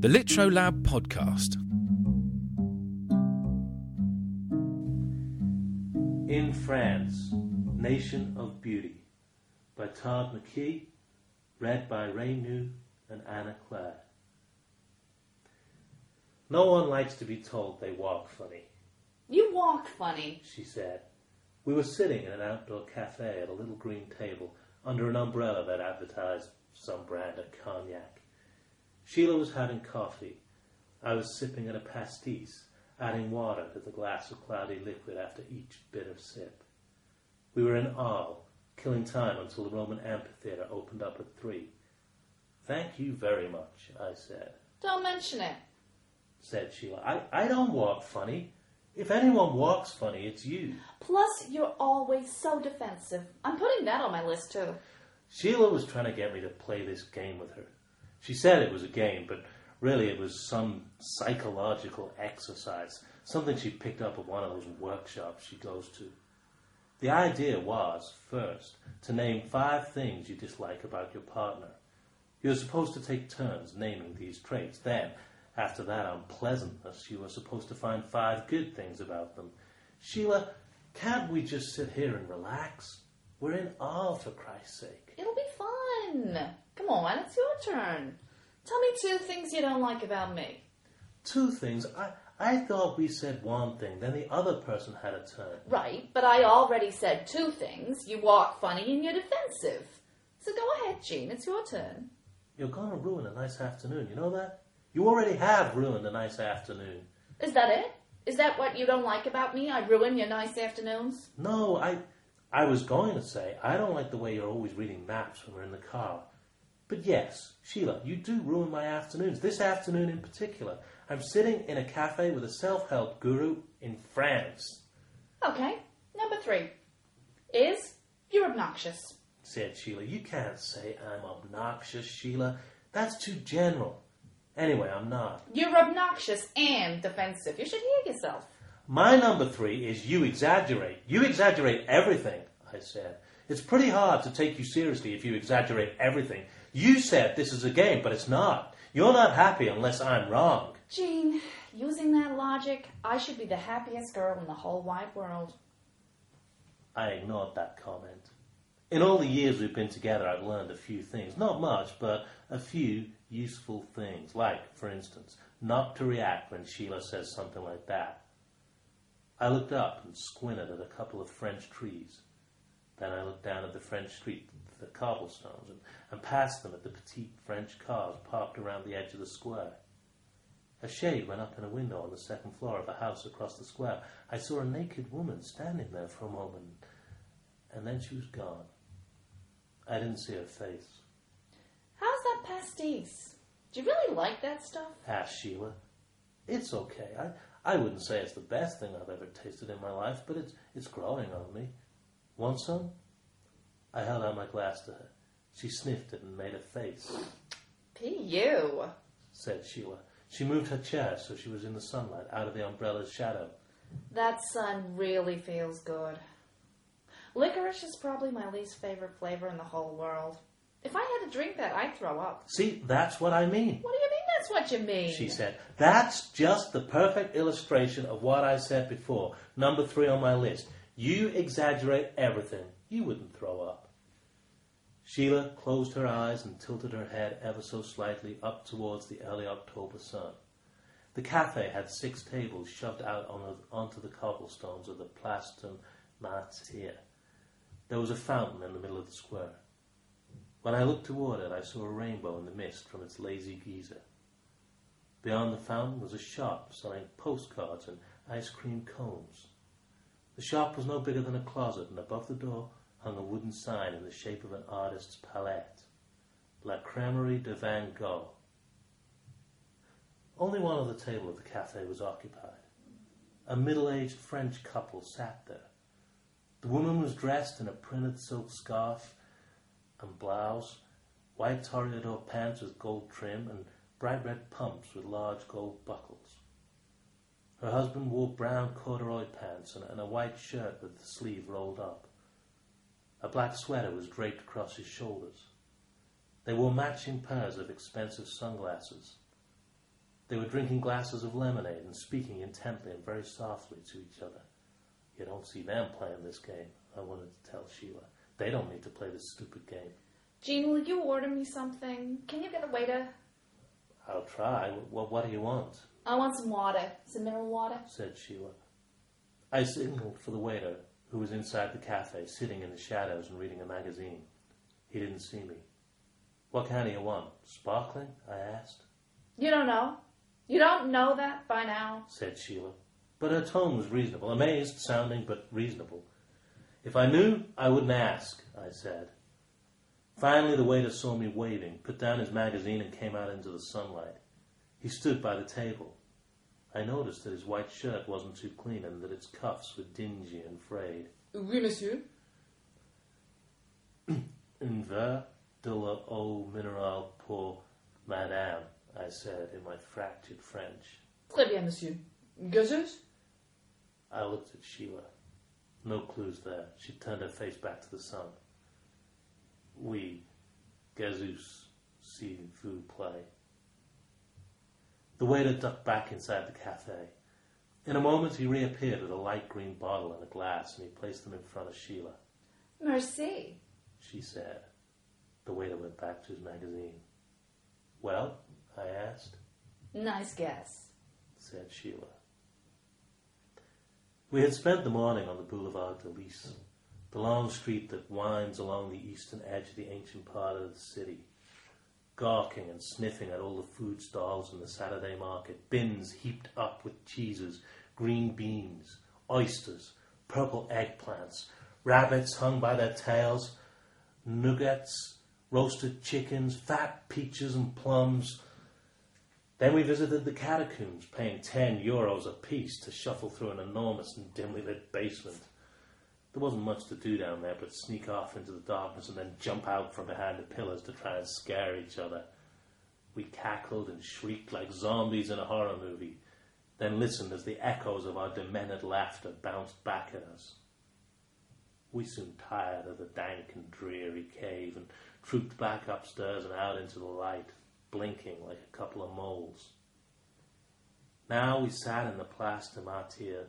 The Litro Lab Podcast. In France, Nation of Beauty by Todd McKee, read by Ray New and Anna Clare. No one likes to be told they walk funny, You walk funny. she said. We were sitting in an outdoor cafe at a little green table under an umbrella that advertised some brand of cognac. Sheila was having coffee. I was sipping at a pastis, adding water to the glass of cloudy liquid after each bitter sip. We were in Arles, killing time until the Roman amphitheater opened up at three. Thank you very much, I said. Don't mention it. Said Sheila. I, I don't walk funny. If anyone walks funny, it's you. Plus, you're always so defensive. I'm putting that on my list too. Sheila was trying to get me to play this game with her. She said it was a game, but really it was some psychological exercise, something she picked up at one of those workshops she goes to. The idea was, first, to name five things you dislike about your partner. You were supposed to take turns naming these traits. Then, after that unpleasantness, you were supposed to find five good things about them. Sheila, can't we just sit here and relax? We're in Arles, for Christ's sake. It'll be fun. Come on, it's your turn. Tell me two things you don't like about me. Two things. I, I thought we said one thing, then the other person had a turn. Right, but I already said two things. You walk funny and you're defensive. So go ahead, Jean. It's your turn. You're going to ruin a nice afternoon, you know that? You already have ruined a nice afternoon. Is that it? Is that what you don't like about me? I ruin your nice afternoons? No, I, I was going to say, I don't like the way you're always reading maps when we're in the car. But yes, Sheila, you do ruin my afternoons. This afternoon in particular. I'm sitting in a cafe with a self-help guru in France, Okay, number three. Is you're obnoxious. said Sheila. You can't say I'm obnoxious, Sheila. That's too general. Anyway, I'm not. You're obnoxious and defensive. You should hear yourself. My number three is you exaggerate. You exaggerate everything, I said. It's pretty hard to take you seriously if you exaggerate everything. You said this is a game, but it's not. You're not happy unless I'm wrong. Jean, using that logic, I should be the happiest girl in the whole wide world. I ignored that comment. In all the years we've been together, I've learned a few things. Not much, but a few useful things. Like, for instance, not to react when Sheila says something like that. I looked up and squinted at a couple of French trees. Then I looked down at the French street, the cobblestones, and, and past them at the petite French cars parked around the edge of the square. A shade went up in a window on the second floor of a house across the square. I saw a naked woman standing there for a moment, and then she was gone. I didn't see her face. How's that pastis? Do you really like that stuff? asked Sheila. It's okay. I, I wouldn't say it's the best thing I've ever tasted in my life, but it's, it's growing on me. Want some? I held out my glass to her. She sniffed it and made a face, P.U. said Sheila. She moved her chair so she was in the sunlight, out of the umbrella's shadow. That sun really feels good. Licorice is probably my least favorite flavor in the whole world. If I had to drink that, I'd throw up. See, that's what I mean, What do you mean that's what you mean? she said. That's just the perfect illustration of what I said before. Number three on my list. You exaggerate everything. You wouldn't throw up. Sheila closed her eyes and tilted her head ever so slightly up towards the early October sun. The cafe had six tables shoved out onto the cobblestones of the Place de Martyr. There was a fountain in the middle of the square. When I looked toward it, I saw a rainbow in the mist from its lazy geyser. Beyond the fountain was a shop selling postcards and ice cream cones. The shop was no bigger than a closet, and above the door hung a wooden sign in the shape of an artist's palette. La Crèmerie de Van Gogh. Only one other table of the cafe was occupied. A middle-aged French couple sat there. The woman was dressed in a printed silk scarf and blouse, white toreador pants with gold trim, and bright red pumps with large gold buckles. Her husband wore brown corduroy pants and, a white shirt with the sleeve rolled up. A black sweater was draped across his shoulders. They wore matching pairs of expensive sunglasses. They were drinking glasses of lemonade and speaking intently and very softly to each other. You don't see them playing this game, I wanted to tell Sheila. They don't need to play this stupid game. Jean, will you order me something? Can you get a waiter? I'll try. What, what do you want? I want some water. Some mineral water. said Sheila. I signaled for the waiter, who was inside the cafe, sitting in the shadows and reading a magazine. He didn't see me. What kind do you want? Sparkling? I asked. You don't know? You don't know that by now? said Sheila. But her tone was reasonable, amazed sounding, but reasonable. If I knew, I wouldn't ask, I said. Finally, the waiter saw me waving, put down his magazine, and came out into the sunlight. He stood by the table. I noticed that his white shirt wasn't too clean and that its cuffs were dingy and frayed. Oui, monsieur. Un verre de l'eau minérale pour madame, I said in my fractured French. Très bien, monsieur. Gazeuse? I looked at Sheila. No clues there. She turned her face back to the sun. We, Oui, gazeuse, s'il vous plaît. The waiter ducked back inside the cafe. In a moment he reappeared with a light green bottle and a glass, and he placed them in front of Sheila. Merci. She said. The waiter went back to his magazine. Well? I asked. Nice guess. said Sheila. We had spent the morning on the Boulevard des Lices, the long street that winds along the eastern edge of the ancient part of the city, gawking and sniffing at all the food stalls in the Saturday market, bins heaped up with cheeses, green beans, oysters, purple eggplants, rabbits hung by their tails, nougats, roasted chickens, fat peaches and plums, then we visited the catacombs, paying 10 euros apiece to shuffle through an enormous and dimly lit basement. There wasn't much to do down there but sneak off into the darkness and then jump out from behind the pillars to try and scare each other. We cackled and shrieked like zombies in a horror movie, then listened as the echoes of our demented laughter bounced back at us. We soon tired of the dank and dreary cave and trooped back upstairs and out into the light blinking like a couple of moles. Now we sat in the Place de Martyr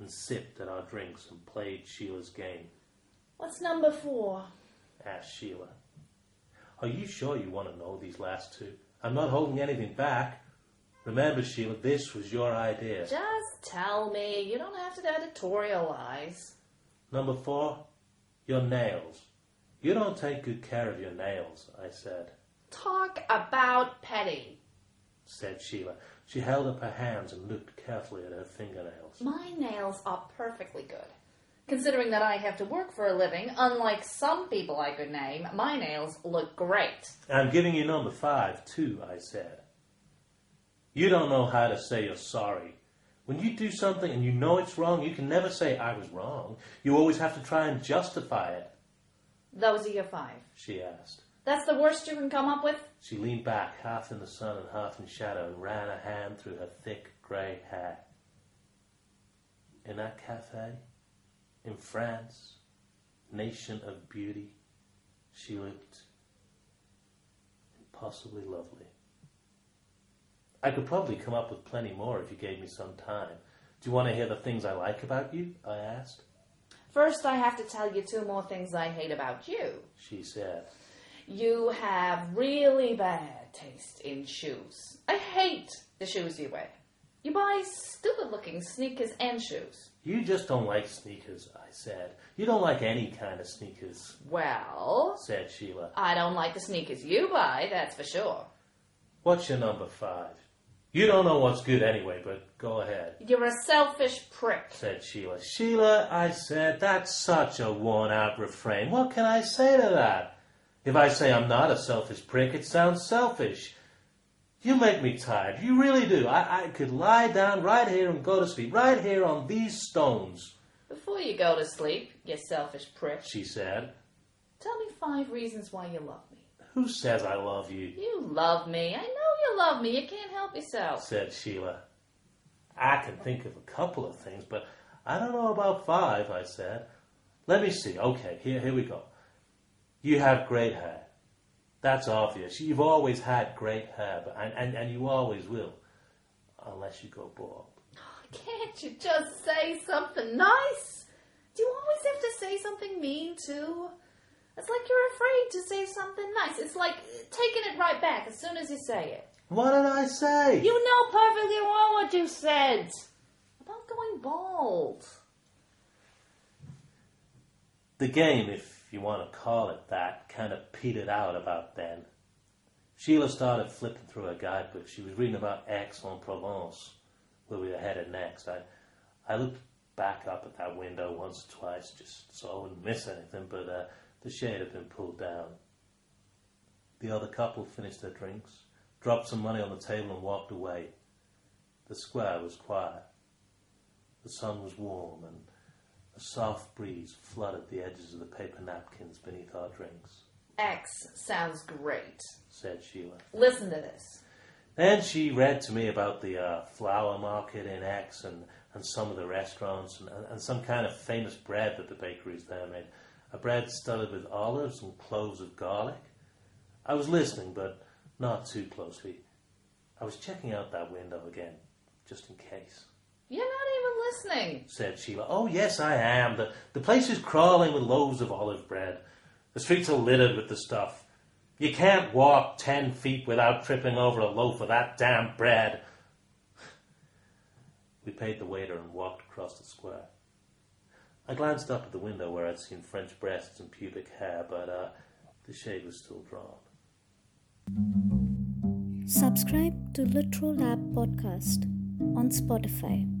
and sipped at our drinks and played Sheila's game. What's number four? asked Sheila. Are you sure you want to know these last two? I'm not holding anything back. Remember, Sheila, this was your idea. Just tell me. You don't have to editorialize. Number four, your nails. You don't take good care of your nails, I said. Talk about petty. said Sheila. She held up her hands and looked carefully at her fingernails. My nails are perfectly good. Considering that I have to work for a living, unlike some people I could name, my nails look great. I'm giving you number five, too, I said. You don't know how to say you're sorry. When you do something and you know it's wrong, you can never say, I was wrong. You always have to try and justify it, Those are your five. she asked. That's the worst you can come up with? She leaned back, half in the sun and half in shadow, and ran a hand through her thick grey hair. In that cafe, in France, nation of beauty, she looked impossibly lovely. I could probably come up with plenty more if you gave me some time. Do you want to hear the things I like about you? I asked. First, I have to tell you two more things I hate about you. She said. You have really bad taste in shoes. I hate the shoes you wear. You buy stupid looking sneakers and shoes. You just don't like sneakers, I said. You don't like any kind of sneakers, Well, said Sheila. I don't like the sneakers you buy, that's for sure. What's your number five? You don't know what's good anyway, but go ahead, You're a selfish prick. said Sheila. Sheila, I said, that's such a worn out refrain. What can I say to that? If I say I'm not a selfish prick, it sounds selfish. You make me tired. You really do. I, I could lie down right here and go to sleep, right here on these stones, Before you go to sleep, you selfish prick, she said. tell me five reasons why you love me. Who says I love you? You love me. I know you love me. You can't help yourself. said Sheila. I can think of a couple of things, but I don't know about five, I said. Let me see. Okay, here, here we go. You have great hair. That's obvious. You've always had great hair, but, and, and, and you always will. unless you go bald. Can't you just say something nice? Do you always have to say something mean too? It's like you're afraid to say something nice. It's like taking it right back as soon as you say it. What did I say? You know perfectly well what you said about going bald. The game, if you want to call it that, kind of petered out about then. Sheila started flipping through her guidebook. She was reading about Aix-en-Provence, where we were headed next. I, I looked back up at that window once or twice, just so I wouldn't miss anything, but uh, the shade had been pulled down. The other couple finished their drinks, dropped some money on the table, and walked away. The square was quiet. The sun was warm, and a soft breeze flooded the edges of the paper napkins beneath our drinks, Aix sounds great. said Sheila. Listen to this. Then she read to me about the uh, flower market in Aix and, and some of the restaurants and, and some kind of famous bread that the bakeries there made. A bread studded with olives and cloves of garlic. I was listening, but not too closely. I was checking out that window again, just in case, You're not even listening. said Sheila. Oh, yes, I am. The, the place is crawling with loaves of olive bread. The streets are littered with the stuff. You can't walk ten feet without tripping over a loaf of that damn bread. We paid the waiter and walked across the square. I glanced up at the window where I'd seen French breasts and pubic hair, but uh, the shade was still drawn. Subscribe to Litro Lab Podcast on Spotify.